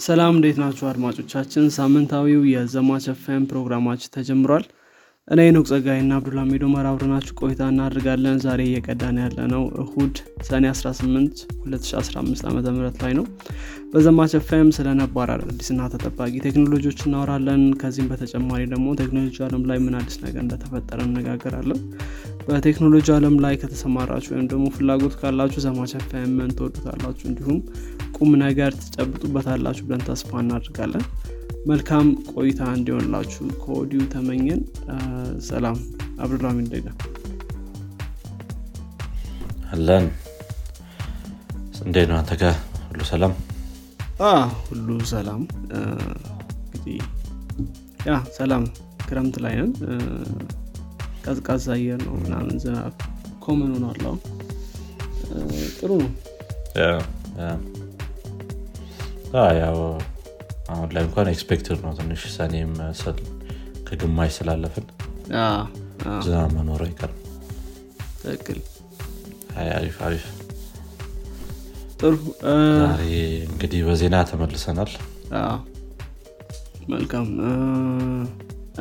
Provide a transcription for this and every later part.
ሰላም እንዴት ናችሁ አድማጮቻችን? ሳምንታዊው የዘማች ኤፍኤም ፕሮግራማችን ተጀምሯል። እኔ ሄኖክ ጸጋይና አብዱልሃሚድ ኡመር አብረናችሁ ቆይታ እናደርጋለን ዛሬ እየቀዳን ያለ ነው እሁድ ሰኔ 18 2015 ዓ ም ላይ ነው። በዘማች ኤፍኤም ስለ ነባር አዲስና ተጠባቂ ቴክኖሎጂዎች እናወራለን። ከዚህም በተጨማሪ ደግሞ ቴክኖሎጂ አለም ላይ ምን አዲስ ነገር እንደተፈጠረ እንነጋገራለን በቴክኖሎጂ አለም ላይ ከተሰማራችሁ ወይም ደግሞ ፍላጎት ካላችሁ ዘማች ኤፍኤምን ትወዱታላችሁ። እንዲሁም ቁም ነገር ትጨብጡበታላችሁ ብለን ተስፋ እናድርጋለን መልካም ቆይታ እንዲሆንላችሁ ከወዲሁ ተመኘን። ሰላም። አብዱልሚን ደጋ አለን። እንዴት ነው አንተ ጋር? ሁሉ ሰላም? ሁሉ ሰላም። እንግዲህ ያ ሰላም። ክረምት ላይ ነን። ቀዝቃዛ አየር ነው ምናምን ዝናብ common ሆኗል ያው ጥሩ ነው ያው አሁን ላይ እንኳን expected ነው ትንሽ ሰኔም ከግማሽ ስላለፍን ዝናብ መኖሩ አይቀርም። ትክክል። አሪፍ አሪፍ። ጥሩ። እንግዲህ በዜና ተመልሰናል። መልካም።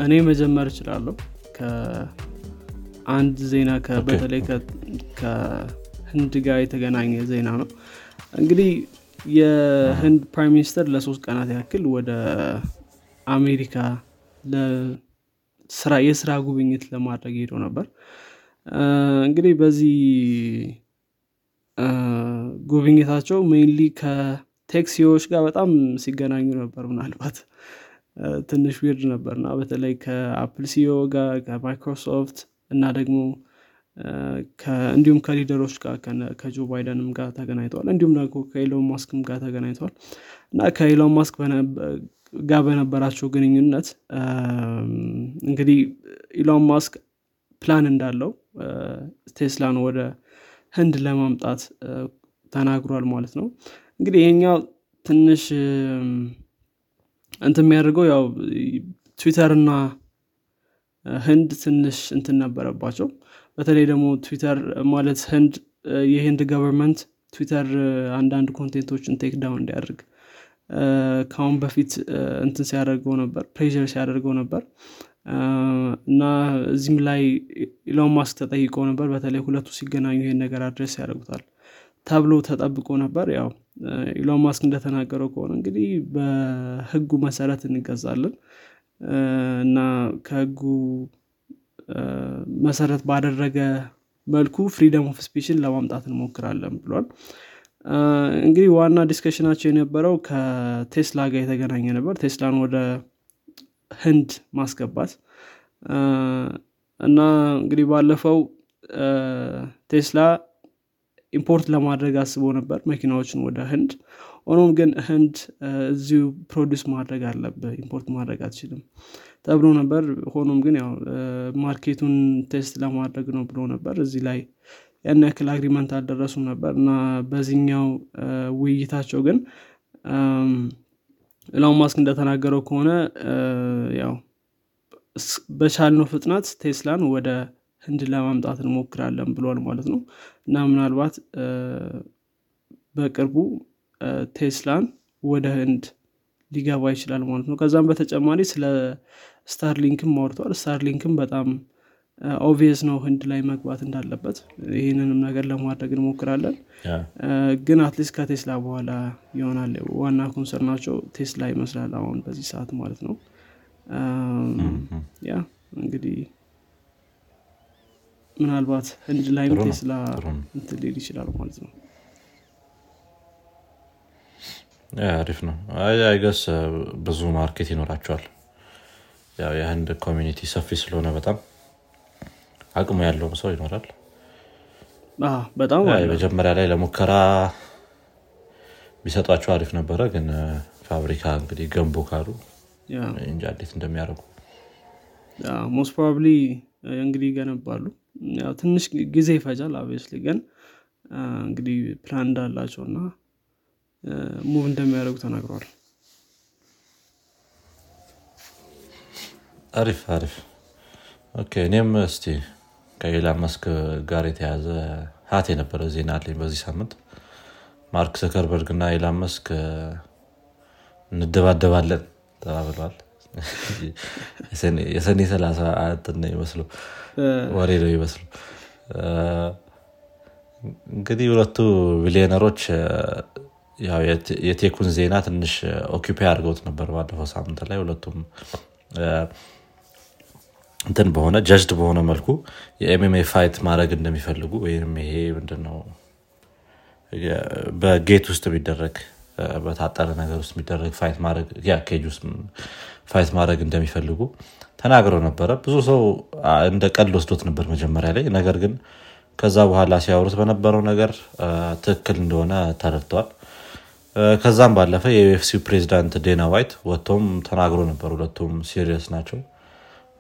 እኔ መጀመር እችላለሁ። ከአንድ ዜና በተለይ ከህንድ ጋር የተገናኘ ዜና ነው። እንግዲህ የህንድ prime minister ለሶስት ቀናት ያክል ወደ አሜሪካ የስራ ጉብኝት ለማድረግ ሄዶ ነበር። እንግዲህ በዚህ ጉብኝታቸው mainly ከ tech CEO ዎች ጋር በጣም ሲገናኙ ነበር ምናልባት። ትንሽ weird ነበር እና በተለይ ከአፕል CEO ጋር ከማይክሮሶፍት እና ደግሞ እንዲሁም ከ leader ኦች ጋር ከጆ ባይደንም ጋር ተገናኝተዋል። እንዲሁም ደግሞ ከኢሎን ማስክም ጋር ተገናኝተዋል። እና ከኢሎን ማስክ ጋር በነበራቸው ግንኙነት እንግዲህ ኢሎን ማስክ ፕላን እንዳለው ቴስላን ወደ ህንድ ለማምጣት ተናግሯል ማለት ነው። እንግዲህ ይሄኛው ትንሽ እንት የሚያደርገው ያው ትዊተር እና ህንድ ትንሽ እንትን ነበረባቸው በተለይ ደግሞ ትዊተር ማለት ህንድ የህንድ government ትዊተር አንዳንድ content ኦችን take down እንዲያደርግ። ከአሁን በፊት እንትን ሲያደርገው ነበር pressure ሲያደርገው ነበር። እና እዚህም ላይ ኢሎን ማስክ ተጠይቀው ነበር በተለይ ሁለቱ ሲገናኙ ይሄን ነገር address ያደርጉታል ተብሎ ተጠብቆ ነበር። ያው ኢሎን ማስክ እንደተናገረው ከሆነ እንግዲህ በህጉ መሰረት እንገዛለን። እና ከህጉ መሰረት ባደረገ መልኩ freedom of speech ን ለማምጣት እንሞክራለን ብሏል። እንግዲህ ዋና discussion አቸው የነበረው ከቴስላ ጋር የተገናኘ ነበር። ቴስላን ወደ ህንድ ማስገባት። እና እንግዲህ ባለፈው ቴስላ import ለማድረግ አስቦ ነበር መኪናዎችን ወደ ህንድ ሆኖም ግን ህንድ እዚሁ produce ማድረግ አለብህ import ማድረግ አትችልም ተብሎ ነበር። ሆኖም ግን ያው market ኡን test ለማድረግ ነው ብሎ ነበር። እዚህ ላይ ያን ያክል agreement አልደረሱም ነበር እና በዚህኛው ውይይታቸው ግን ኢሎን ማስክ እንደተናገረው ከሆነ ያው በቻልነው ፍጥነት ቴስላን ወደ ህንድ ለማምጣት እንሞክራለን ብሏል ማለት ነው እና ምናልባት በቅርቡ ቴስላን ወደ ህንድ ሊገባ ይችላል ማለት ነው። ከዛም በተጨማሪ ስለ ስታርሊንክም አውርተዋል ስታርሊንክም በጣም obvious ነው ህንድ ላይ መግባት እንዳለበት። ይህንንም ነገር ለማድረግ እንሞክራለን። ግን at least ከቴስላ በኋላ ይሆናል። ዋና concern አቸው ቴስላ ይመስላል አሁን በዚህ ሰዓት ማለት ነው። ያ እንግዲህ ምናልባት ህንድ ላይም ቴስላ እንትን ሊል ይችላል ማለት ነው አሪፍ ነው። I guess ብዙ market ይኖራቸዋል። ያው የህንድ community ሰፊ ስለሆነ በጣም አቅሙ ያለውም ሰው ይኖራል። በጣም መጀመሪያ ላይ ለሙከራ ቢሰጧቸው አሪፍ ነበረ ግን ፋብሪካ እንግዲህ ገንቡ ካሉ እንጃ እንዴት እንደሚያደርጉ። most probably እንግዲህ ይገነባሉ። ትንሽ ጊዜ ይፈጃል obviously ግን እንግዲህ ፕላን እንዳላቸው እና move እንደሚያደርጉ ተናግረዋል። አሪፍ አሪፍ። Okay እኔም እስቲ ከኢሎን ማስክ ጋር የተያያዘ hot የነበረ ዜና አለኝ በዚህ ሳምንት። ማርክ ዘከርበርግ እና ኢሎን ማስክ እንደባደባለን ተባብለዋል። የሰኔ ሰላሳ ነው የሚመስለው ወሬ ነው የሚመስለው እንግዲህ ሁለቱ billionaire ኦች የ tech ኡን ዜና ትንሽ occupy አድርገውት ነበር ባለፈው ሳምንት ላይ ሁለቱም እንትን በሆነ judged በሆነ መልኩ የ MMA fight ማድረግ እንደሚፈልጉ ወይም ይሄ ምንድነው በ gate ውስጥ የሚደረግ በታጠረ ነገር ውስጥ የሚደረግ cage ውስጥ fight ማድረግ እንደሚፈልጉ ተናግረው ነበረ። ብዙ ሰው እንደ ቀልድ ወስዶት ነበር መጀመሪያ ላይ። ነገር ግን ከዛ በኋላ ሲያወሩት በነበረው ነገር ትክክል እንደሆነ ተረድተዋል ከዛም ባለፈ የ UFC ፕሬዚዳንት ዴና ዋይት ወጥቶም ተናግሮ ነበር። ሁለቱም serious ናቸው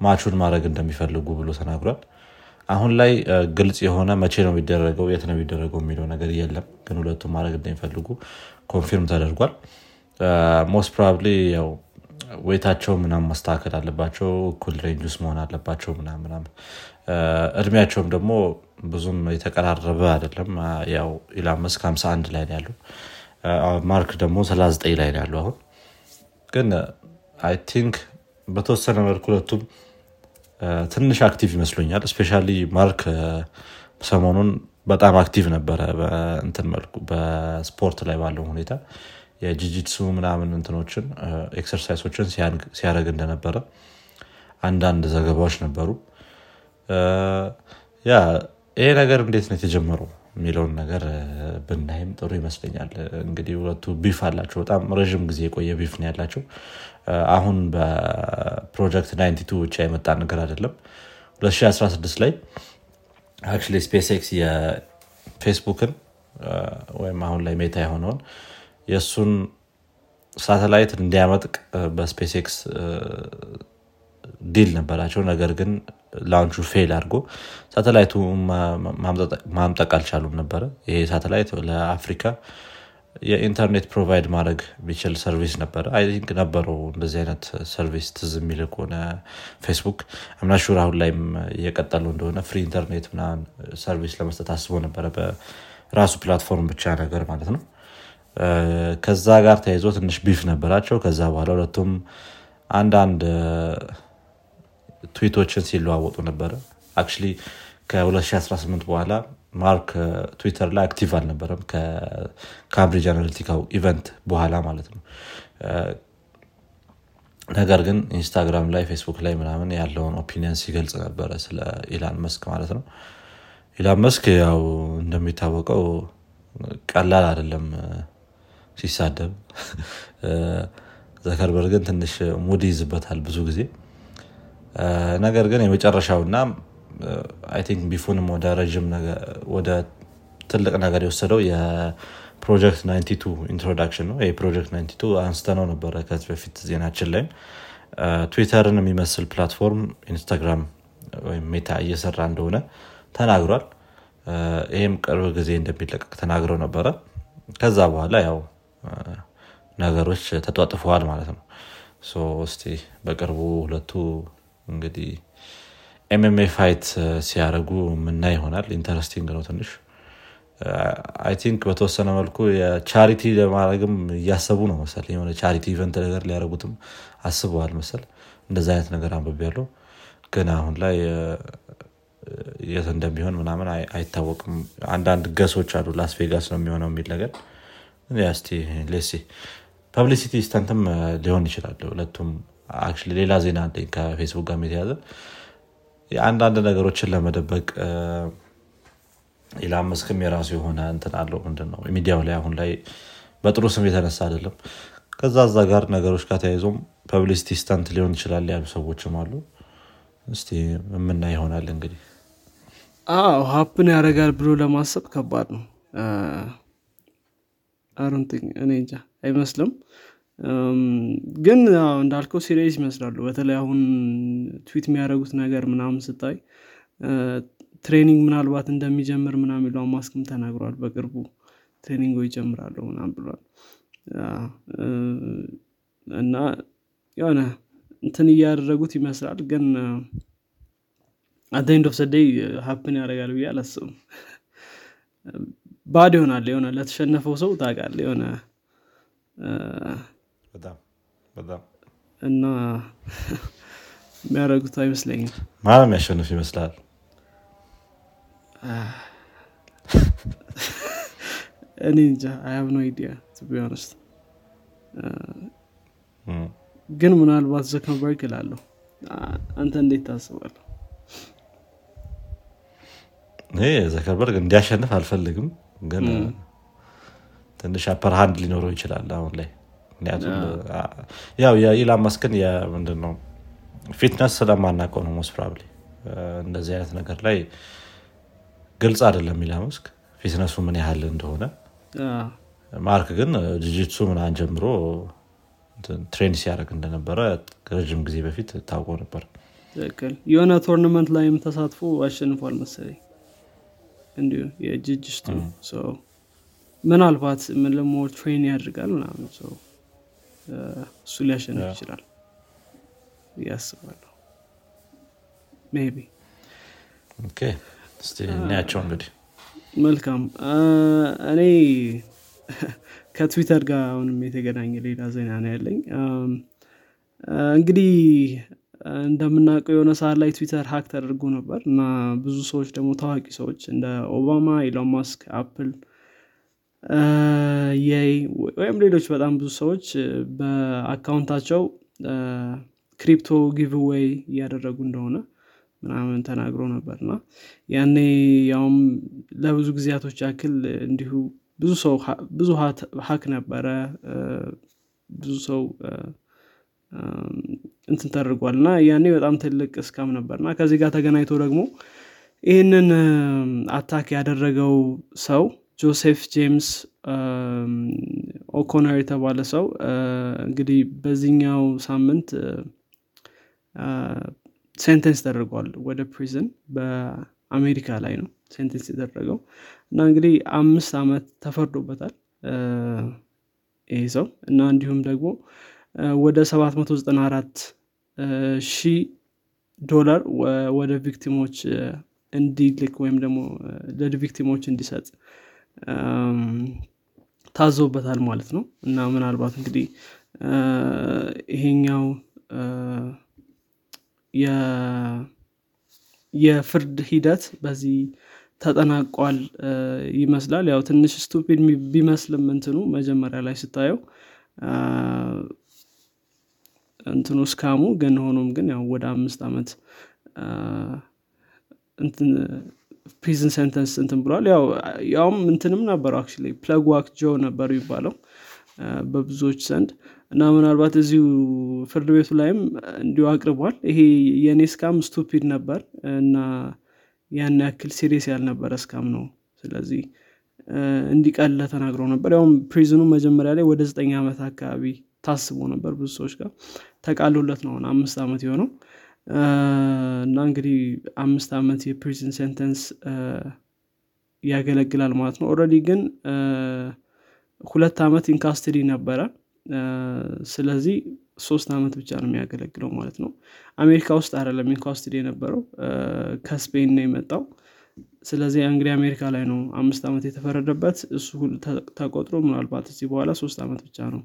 ማቹን ማድረግ እንደሚፈልጉ ብሎ ተናግሯል። አሁን ላይ ግልጽ የሆነ መቼ ነው የሚደረገው የት ነው የሚደረገው የሚለው ነገር የለም። ግን ሁለቱም ማድረግ እንደሚፈልጉ confirm ተደርጓል። most probably ያው weight አቸው ምናምን ማስተካከል አለባቸው እኩል range ውስጥ መሆን አለባቸው ምናምን እድሜያቸውም ደግሞ ብዙም የተቀራረበ አይደለም። ያው ኢላን መስክ 51 ላይ ያሉ ማርክ ደግሞ 39 ላይ ያሉ አሁን። ግን I think በተወሰነ መልኩ ሁለቱም ትንሽ active ይመስሉኛል። especially ማርክ ሰሞኑን በጣም active ነበረ በእንትን መልኩ በስፖርት ላይ ባለው ሁኔታ። የ jiu-jitsu ምናምን እንትኖችን exercise ኦችን ሲያደረግ እንደነበረ አንዳንድ ዘገባዎች ነበሩ። Yeah ይሄ ነገር እንዴት ነው የተጀመረው የሚለውን ነገር ብናይም ጥሩ ይመስለኛል። እንግዲህ ሁለቱ beef አላቸው። በጣም ረዥም ጊዜ የቆየ beef ነው ያላቸው። አሁን በፕሮጀክት 92 ብቻ የመጣ ነገር አይደለም። 2016 ላይ actually ስፔስ ኤክስ የፌስቡክን ወይም አሁን ላይ ሜታ የሆነውን የእሱን ሳተላይት እንዲያመጥቅ በስፔስ ኤክስ deal ነበራቸው። ነገር ግን launch ኡ fail አድርጎ ሳተላይቱ ማምጠቅ አልቻሉም ነበረ። ይሄ ሳተላይት ለአፍሪካ የኢንተርኔት provide ማድረግ የሚችል service ነበረ። I think ነበረው እንደዚህ አይነት service ትዝ የሚል ከሆነ ፌስቡክ። I'm not sure አሁን ላይም እየቀጠሉ እንደሆነ free internet ምናምን service ለመስጠት አስቦ ነበረ። በራሱ platform ብቻ ነገር ማለት ነው። ከዛ ጋር ተያይዞ ትንሽ beef ነበራቸው። ከዛ በኋላ ሁለቱም አንዳንድ ትዊቶችን ሲለዋወጡ ነበረ። አክ ከ2018 በኋላ ማርክ ትዊተር ላይ active አልነበረም ከካምብሪጅ አናሊቲካው event በኋላ ማለት ነው። ነገር ግን ኢንስታግራም ላይ ፌስቡክ ላይ ምናምን ያለውን opinion ሲገልጽ ነበረ ስለ ኢላን መስክ ማለት ነው። ኢላን መስክ ያው እንደሚታወቀው ቀላል አይደለም ሲሳደብ። ዘከርበርግን ትንሽ mood ይዝበታል ብዙ ጊዜ ነገር ግን የመጨረሻው I think beef ኡንም ወደ ረዥም ወደ ትልቅ ነገር የወሰደው የፕሮጀክት 92 introduction ነው። ይህ ፕሮጀክት 92 አንስተነው ነበረ ከዚህ በፊት ዜናችን ላይም። ትዊተርን የሚመስል platform ኢንስታግራም ወይም ሜታ እየሰራ እንደሆነ ተናግሯል። ይህም ቅርብ ጊዜ እንደሚለቀቅ ተናግረው ነበረ። ከዛ በኋላ ያው ነገሮች ተጧጥፈዋል ማለት ነው። እስቲ በቅርቡ ሁለቱ እንግዲህ MMA fight ሲያደረጉ ምን ይሆናል? interesting ነው ትንሽ. I think በተወሰነ መልኩ የ charity ለማድረግም እያሰቡ ነው መሰል የሆነ charity event ነገር ሊያደረጉትም አስበዋል መሰል። እንደዚ አይነት ነገር አንብብ ያለው ግን አሁን ላይ የት እንደሚሆን ምናምን አይታወቅም። አንዳንድ ገሶች አሉ። ላስ ቬጋስ ነው የሚሆነው የሚል ነገር። ስቲ ሌሲ ፐብሊሲቲ ስተንትም ሊሆን ይችላል። ሁለቱም ሌላ ዜና አለኝ ከፌስቡክ ጋር የተያዘ የአንዳንድ ነገሮችን ለመደበቅ ኢላን መስክም የራሱ የሆነ እንትን አለው ምንድን ነው ሚዲያው ላይ አሁን ላይ በጥሩ ስም የተነሳ አይደለም። ከዛ እዛ ጋር ነገሮች ጋር ተያይዞም publicity stunt ሊሆን ይችላል ያሉ ሰዎችም አሉ። እስቲ የምን ይሆናል እንግዲህ። አዎ happen ያደርጋል ብሎ ለማሰብ ከባድ ነው። እኔ እንጃ አይመስልም ግን እንዳልከው serious ይመስላሉ። በተለይ አሁን ትዊት የሚያደረጉት ነገር ምናምን ስታይ training ምናልባት እንደሚጀምር ምና የሚለው ማስክም ተናግሯል። በቅርቡ ትሬኒንጎ ይጀምራለሁ ምናም ብሏል። እና የሆነ እንትን እያደረጉት ይመስላል። ግን አደኝ ዶፍ ሰደይ ሀፕን ያደርጋል ብዬ አላስብም። ባድ ይሆናል። የሆነ ለተሸነፈው ሰው ታቃል የሆነ በጣም በጣም እና የሚያደርጉት አይመስለኝም። ማን የሚያሸንፍ ይመስላል? እኔ እንጃ። አያብ ነው አይዲያ ቢሆነስት ግን ምናልባት ዘከንበርግ እላለሁ። አንተ እንዴት ታስባለሁ እኔ ዘከርበርግ እንዲያሸንፍ አልፈልግም ግን ትንሽ አፐር ሃንድ ሊኖረው ይችላል አሁን ላይ ምክንያቱም ያው የኢላን መስክን ምንድን ነው ፊትነስ ስለማናውቀው ነው ሞስት ፕሮባብሊ። እንደዚህ አይነት ነገር ላይ ግልጽ አይደለም ኢላን መስክ fitness ኡ ምን ያህል እንደሆነ። ማርክ ግን jiu-jitsu ምናምን ጀምሮ train ሲያደርግ እንደነበረ ረዥም ጊዜ በፊት ታውቆ ነበር። የሆነ tournament ላይም ተሳትፎ አሸንፏል መሰለኝ። እንዲሁ የ jiu-jitsu ምናልባት ምን ለሞ train ያደርጋል ምናምን እሱ ሊያሸንፍ ይችላል ያስባለሁ Maybe እናያቸው እንግዲህ። መልካም። እኔ ከትዊተር ጋር አሁንም የተገናኘ ሌላ ዜና ነው ያለኝ። እንግዲህ እንደምናውቀው የሆነ ሰዓት ላይ ትዊተር hack ተደርጎ ነበር እና ብዙ ሰዎች ደግሞ ታዋቂ ሰዎች እንደ ኦባማ ኢሎን ማስክ አፕል ወይም ሌሎች በጣም ብዙ ሰዎች በ account አቸው crypto giveaway እያደረጉ እንደሆነ ምናምን ተናግሮ ነበር እና ያኔ ያውም ለብዙ ጊዜያቶች ያክል እንዲሁ ብዙ ሰው ብዙ hack ነበረ። ብዙ ሰው እንትን ተደርጓል እና ያኔ በጣም ትልቅ scam ነበር እና ከዚህ ጋር ተገናኝቶ ደግሞ ይህንን attack ያደረገው ሰው ጆሴፍ ጄምስ ኦኮነር የተባለ ሰው እንግዲህ በዚህኛው ሳምንት sentence ተደርጓል ወደ prison በአሜሪካ ላይ ነው sentence የተደረገው። እና እንግዲህ አምስት ዓመት ተፈርዶበታል ይህ ሰው እና እንዲሁም ደግሞ ወደ 794 ሺህ ዶላር ወደ victim ኦች እንዲልክ ወይም ደግሞ ለቪክቲሞች እንዲሰጥ ታዞበታል ማለት ነው። እና ምናልባት እንግዲህ ይሄኛው የፍርድ ሂደት በዚህ ተጠናቋል ይመስላል። ያው ትንሽ ስቱፒድ ቢመስልም እንትኑ መጀመሪያ ላይ ስታየው እንትኑ እስካሙ ግን ሆኖም ግን ያው ወደ አምስት ዓመት አ፣ እንትን prison sentence እንትን ብሏል። ያው ያውም እንትንም ነበረው actually PlugwalkJoe ነበሩ ይባለው በብዙዎች ዘንድ እና ምናልባት እዚሁ ፍርድ ቤቱ ላይም እንዲሁ አቅርቧል። ይሄ የእኔ scam stupid ነበር እና ያን ያክል serious ያልነበረ scam ነው። ስለዚህ እንዲቀለ ተናግረው ነበር። ያውም prison ኑ መጀመሪያ ላይ ወደ ዘጠኝ ዓመት አካባቢ ታስቦ ነበር ብዙ ሰዎች ጋር። ተቃሎለት ነው አምስት ዓመት የሆነው እና እንግዲህ አምስት ዓመት የ prison sentence ያገለግላል ማለት ነው። already ግን ሁለት ዓመት in custody ነበረ። ስለዚህ ሶስት ዓመት ብቻ ነው የሚያገለግለው ማለት ነው። አሜሪካ ውስጥ አይደለም in custody የነበረው። ከስፔን ነው የመጣው። ስለዚህ እንግዲህ አሜሪካ ላይ ነው አምስት ዓመት የተፈረደበት። እሱ ተቆጥሮ ምናልባት እዚህ በኋላ ሶስት ዓመት ብቻ ነው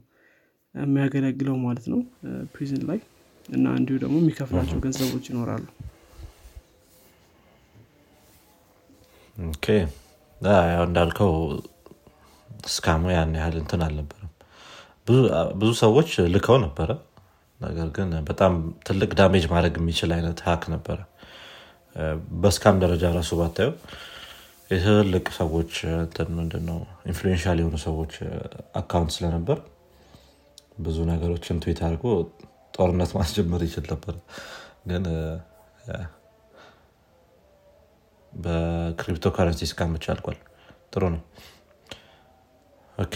የሚያገለግለው ማለት ነው። prison ላይ እና እንዲሁ ደግሞ የሚከፍላቸው ገንዘቦች ይኖራሉ። ያው እንዳልከው scam ኡ ያን ያህል እንትን አልነበረም። ብዙ- ሰዎች ልከው ነበረ። ነገር ግን በጣም ትልቅ damage ማድረግ የሚችል አይነት hack ነበረ። በ scam ደረጃ ራሱ ባታየው የትልቅ ሰዎች ምንድነው influential የሆኑ ሰዎች account ስለነበር ብዙ ነገሮችን ትዊት አድርጎ ጦርነት ማስጀመር ይችል ነበር። ግን በ cryptocurrency scam ብቻ አልቋል። ጥሩ ነው። okay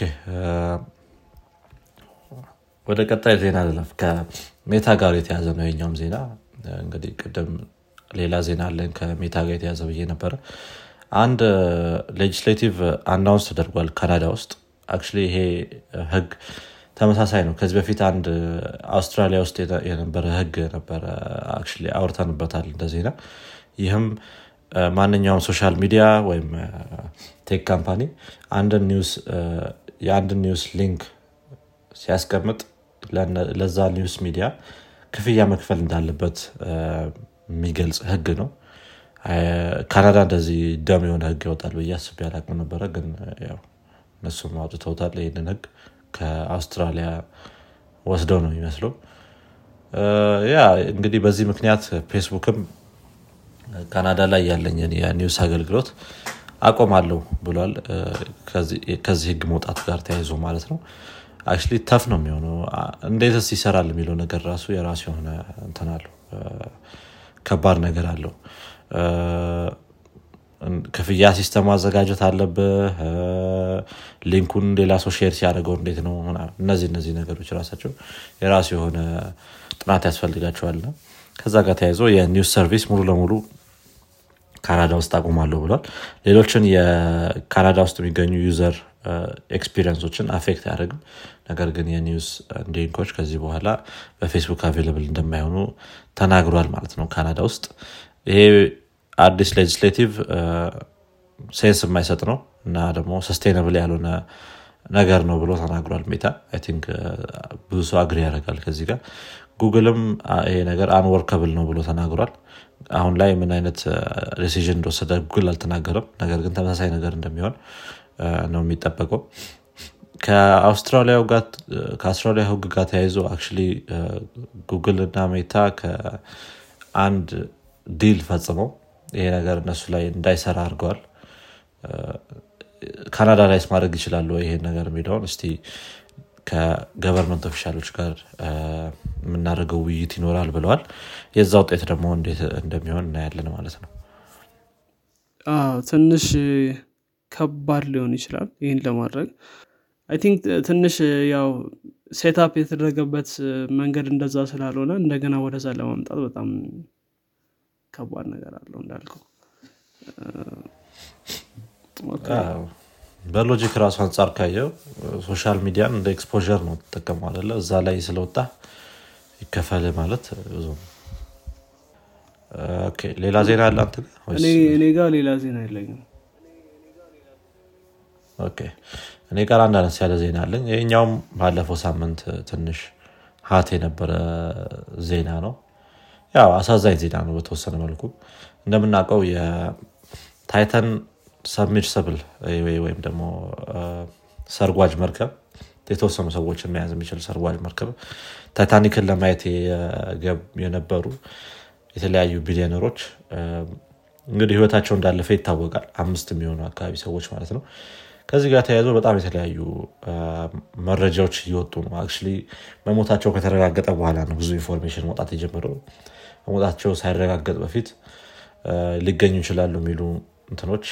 ወደ ቀጣይ ዜና ልለፍ። ከሜታ ጋር የተያዘ ነው ያኛውም ዜና። እንግዲህ ቅድም ሌላ ዜና አለን ከሜታ ጋር የተያዘ ብዬ ነበረ። አንድ legislative announce ተደርጓል ካናዳ ውስጥ። actually ይሄ ህግ ተመሳሳይ ነው። ከዚህ በፊት አንድ አውስትራሊያ ውስጥ የነበረ ህግ ነበረ አውርተንበታል እንደ ይህም ማንኛውም social media ወይም tech company የአንድን news link ሲያስቀምጥ ለዛ news media ክፍያ መክፈል እንዳለበት የሚገልጽ ህግ ነው። ካናዳ እንደዚህ ደም የሆነ ህግ ያወጣል ብዬ አስቤ አላቅም ነበረ ግን እነሱም አውጥተውታል ይህንን ህግ ከአውስትራሊያ ወስደው ነው የሚመስለው። ያ እንግዲህ በዚህ ምክንያት ፌስቡክም ካናዳ ላይ ያለኝን የ news አገልግሎት አቆማለሁ ብሏል። ከዚህ ህግ መውጣት ጋር ተያይዞ ማለት ነው። actually tough ነው የሚሆነው። እንዴትስ ይሰራል የሚለው ነገር ራሱ የራሱ የሆነ እንትን ከባድ ነገር አለው ክፍያ system ማዘጋጀት አለብህ link ኡን ሌላ ሰው share ሲያደርገው እንዴት ነው እነዚህ እነዚህ ነገሮች ራሳቸው የራሱ የሆነ ጥናት ያስፈልጋቸዋል። ከዛ ጋር ተያይዞ የ news service ሙሉ ለሙሉ ካናዳ ውስጥ አቁማለሁ ብሏል። ሌሎችን የካናዳ ውስጥ የሚገኙ user experience ኦችን affect አያደርግም። ነገር ግን የ news link ኦች ከዚህ በኋላ በፌስቡክ available እንደማይሆኑ ተናግሯል ማለት ነው ካናዳ ውስጥ። ይሄ አዲስ legislative sense የማይሰጥ ነው እና ደግሞ sustainable ያልሆነ ነገር ነው ብሎ ተናግሯል ሜታ። think ብዙ ሰው agree ያደርጋል ከዚህ ጋር። ጉግልም ይሄ ነገር unworkable ነው ብሎ ተናግሯል። አሁን ላይ ምን አይነት decision እንደወሰደ ጉግል አልተናገረም። ነገር ግን ተመሳሳይ ነገር እንደሚሆን ነው የሚጠበቀው። ከአውስትራሊያ ህግ ጋር ተያይዞ አክ ጉግል እና ሜታ ከአንድ deal ፈጽመው ይሄ ነገር እነሱ ላይ እንዳይሰራ አድርገዋል። ካናዳ ላይስ ማድረግ ይችላሉ ይሄን ነገር የሚለውን እስቲ ከ government official ኦች ጋር የምናደርገው ውይይት ይኖራል ብለዋል። የዛ ውጤት ደግሞ እንዴት እንደሚሆን እናያለን ማለት ነው። ትንሽ ከባድ ሊሆን ይችላል ይህን ለማድረግ። I think ትንሽ ያው setup የተደረገበት መንገድ እንደዛ ስላልሆነ እንደገና ወደዛ ለማምጣት በጣም ከባድ ነገር አለው እንዳልከው? በ logic ራሱ አንጻር ካየው social media ን እንደ exposure ነው ተጠቀሙ አለ እዛ ላይ ስለወጣ ይከፈል ማለት ብዙ ሌላ ዜና አለ አንተ እኔ ጋር ሌላ ዜና የለኝም። እኔ ጋር አንድ አነስ ያለ ዜና አለኝ። ይህኛውም ባለፈው ሳምንት ትንሽ ሀት የነበረ ዜና ነው ያው አሳዛኝ ዜና ነው በተወሰነ መልኩ። እንደምናውቀው የታይተን ሰብል ወይም ደግሞ ሰርጓጅ መርከብ የተወሰኑ ሰዎችን መያዝ የሚችል ሰርጓጅ መርከብ ታይታኒክን ለማየት የነበሩ የተለያዩ ቢሊዮነሮች እንግዲህ ህይወታቸው እንዳለፈ ይታወቃል። አምስት የሚሆኑ አካባቢ ሰዎች ማለት ነው። ከዚህ ጋር ተያይዞ በጣም የተለያዩ መረጃዎች እየወጡ ነው። አክ መሞታቸው ከተረጋገጠ በኋላ ነው ብዙ information መውጣት የጀመረው መሞታቸው ሳይረጋገጥ በፊት ሊገኙ ይችላሉ የሚሉ እንትኖች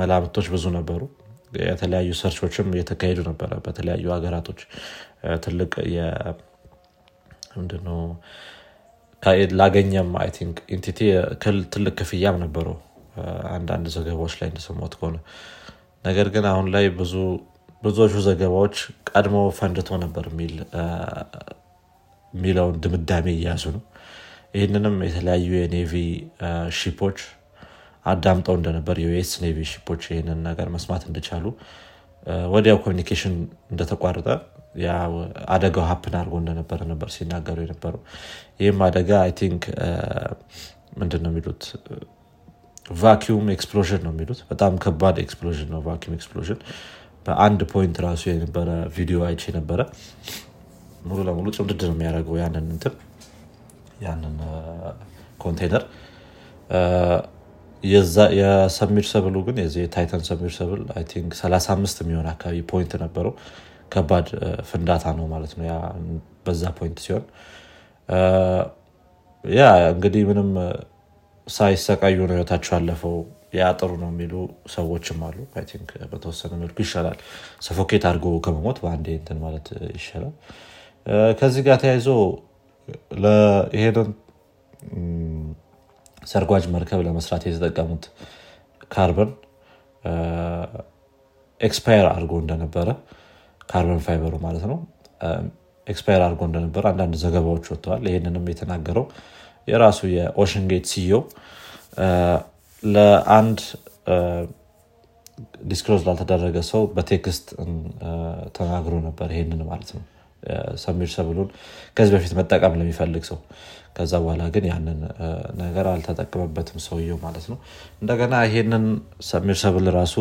መላምቶች ብዙ ነበሩ። የተለያዩ search ኦችም እየተካሄዱ ነበረ በተለያዩ ሀገራቶች። ትልቅ ምንድነው? ላገኘም I think entity ትልቅ ክፍያም ነበረው አንዳንድ ዘገባዎች ላይ እንደሰማት ከሆነ። ነገር ግን አሁን ላይ ብዙ ብዙዎቹ ዘገባዎች ቀድሞ ፈንድቶ ነበር የሚለውን ድምዳሜ እያያዙ ነው። ይህንንም የተለያዩ የ Navy ship ኦች አዳምጠው እንደነበር የ US Navy ship ኦች ይህንን ነገር መስማት እንደቻሉ ወዲያው communication እንደተቋረጠ አደጋው happen አድርጎ እንደነበረ ነበር ሲናገሩ የነበረው። ይህም አደጋ I think ምንድን ነው የሚሉት? vacuum explosion ነው የሚሉት። በጣም ከባድ explosion ነው vacuum explosion። በአንድ point ራሱ የነበረ ቪዲዮ አይቼ ነበረ ሙሉ ለሙሉ ጭምድድ ነው የሚያደርገው ያንን እንትን ያንን ኮንቴነር። የ submersible ኡ ግን የዚህ የ Titan submersible I think 35 የሚሆን አካባቢ point ነበረው። ከባድ ፍንዳታ ነው ማለት ነው በዛ point ሲሆን። ያ እንግዲህ ምንም ሳይሰቃዩ ነው ህይወታቸው ያለፈው። ያ ጥሩ ነው የሚሉ ሰዎችም አሉ። I think በተወሰነ መልኩ ይሻላል። suffocate አድርጎ ከመሞት በአንዴ እንትን ማለት ይሻላል ከዚህ ጋር ተያይዞ ይሄንን ሰርጓጅ መርከብ ለመስራት የተጠቀሙት carbon expire አድርጎ እንደነበረ carbon fiber ኡ ማለት ነው። expire አድርጎ እንደነበረ አንዳንድ ዘገባዎች ወጥተዋል። ይህንንም የተናገረው የራሱ የ OceanGate CEO ለአንድ disclose ላልተደረገ ሰው በ text ተናግሮ ነበር ይሄንን ማለት ነው submersible ኡን ከዚህ በፊት መጠቀም ለሚፈልግ ሰው። ከዛ በኋላ ግን ያንን ነገር አልተጠቀመበትም ሰውየው ማለት ነው። እንደገና ይሄንን submersible ራሱ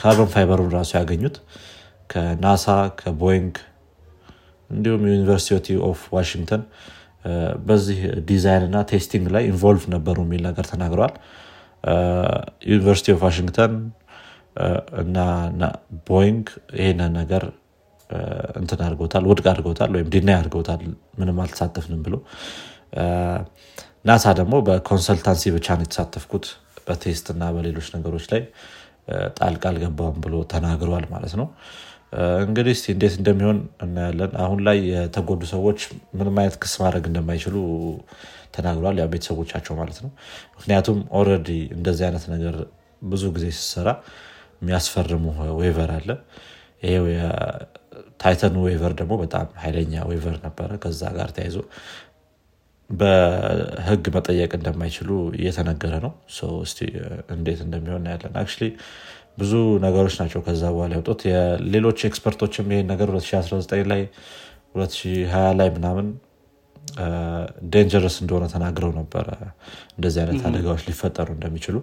carbon fiber ኡን ራሱ ያገኙት ከናሳ ከ Boeing እንዲሁም University of Washington በዚህ ዲዛይን እና testing ላይ involve ነበሩ የሚል ነገር ተናግረዋል። University of Washington እና Boeing ይህንን ነገር እንትን አድርገውታል ውድቅ አድርገውታል ወይም deny አድርገውታል ምንም አልተሳተፍንም ብሎ። ናሳ ደግሞ በ consultancy ብቻ ነው የተሳተፍኩት በ test እና በሌሎች ነገሮች ላይ። ጣልቃ አልገባውም ብሎ ተናግሯል ማለት ነው። እንግዲህ እንዴት እንደሚሆን እናያለን። አሁን ላይ የተጎዱ ሰዎች ምንም አይነት ክስ ማድረግ እንደማይችሉ ተናግሯል ያ ቤተሰቦቻቸው ማለት ነው። ምክንያቱም already እንደዚህ አይነት ነገር ብዙ ጊዜ ሲሰራ የሚያስፈርሙ waiver አለ። ይሄ Titan waiver ደግሞ በጣም ኃይለኛ waiver ነበረ። ከዛ ጋር ተያይዞ በህግ መጠየቅ እንደማይችሉ እየተነገረ ነው። እስቲ እንዴት እንደሚሆን ያለን አክ ብዙ ነገሮች ናቸው ከዛ በኋላ ያወጡት ሌሎች expert ኦችም ይሄን ነገር 2019 ላይ 2020 ላይ ምናምን dangerous እንደሆነ ተናግረው ነበረ። እንደዚህ አይነት አደጋዎች ሊፈጠሩ እንደሚችሉ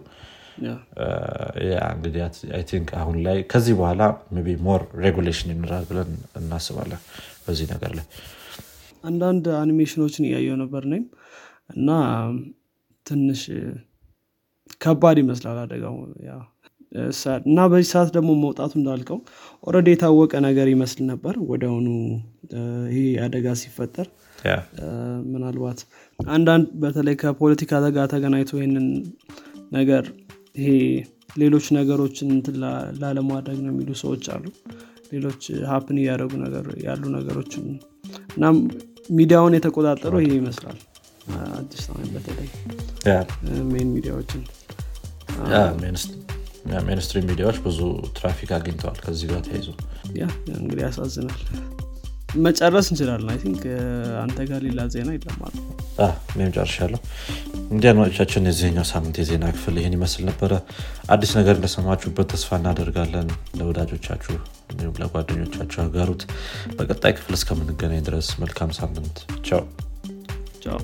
እንግዲህ I think አሁን ላይ ከዚህ በኋላ be more regulation ይኖራል ብለን እናስባለን በዚህ ነገር ላይ። አንዳንድ አኒሜሽኖችን እያየው ነበር ነም እና ትንሽ ከባድ ይመስላል አደጋው። እና በዚህ ሰዓት ደግሞ መውጣቱ እንዳልከው already የታወቀ ነገር ይመስል ነበር ወደሆኑ ይሄ አደጋ ሲፈጠር። ምናልባት አንዳንድ በተለይ ከፖለቲካ ጋር ተገናኝቶ ይህንን ነገር ይሄ ሌሎች ነገሮችን ላለማድረግ ነው የሚሉ ሰዎች አሉ። ሌሎች happen እያደረጉ ያሉ ነገሮችን እና ሚዲያውን የተቆጣጠረው ይሄ ይመስላል። አዲስ በተለይ main ሚዲያዎችን። mainstream ሚዲያዎች ብዙ ትራፊክ አግኝተዋል ከዚህ ጋር ተያይዞ ያ እንግዲህ ያሳዝናል። መጨረስ እንችላለን። I think አንተ ጋር ሌላ ዜና ይለማል እኔም ጨርሻለሁ። እንዲህ አድማጮቻችን የዚህኛው ሳምንት የዜና ክፍል ይህን ይመስል ነበረ። አዲስ ነገር እንደሰማችሁበት ተስፋ እናደርጋለን። ለወዳጆቻችሁ እንዲሁም ለጓደኞቻችሁ አጋሩት። በቀጣይ ክፍል እስከምንገናኝ ድረስ መልካም ሳምንት። ቻው። ቻው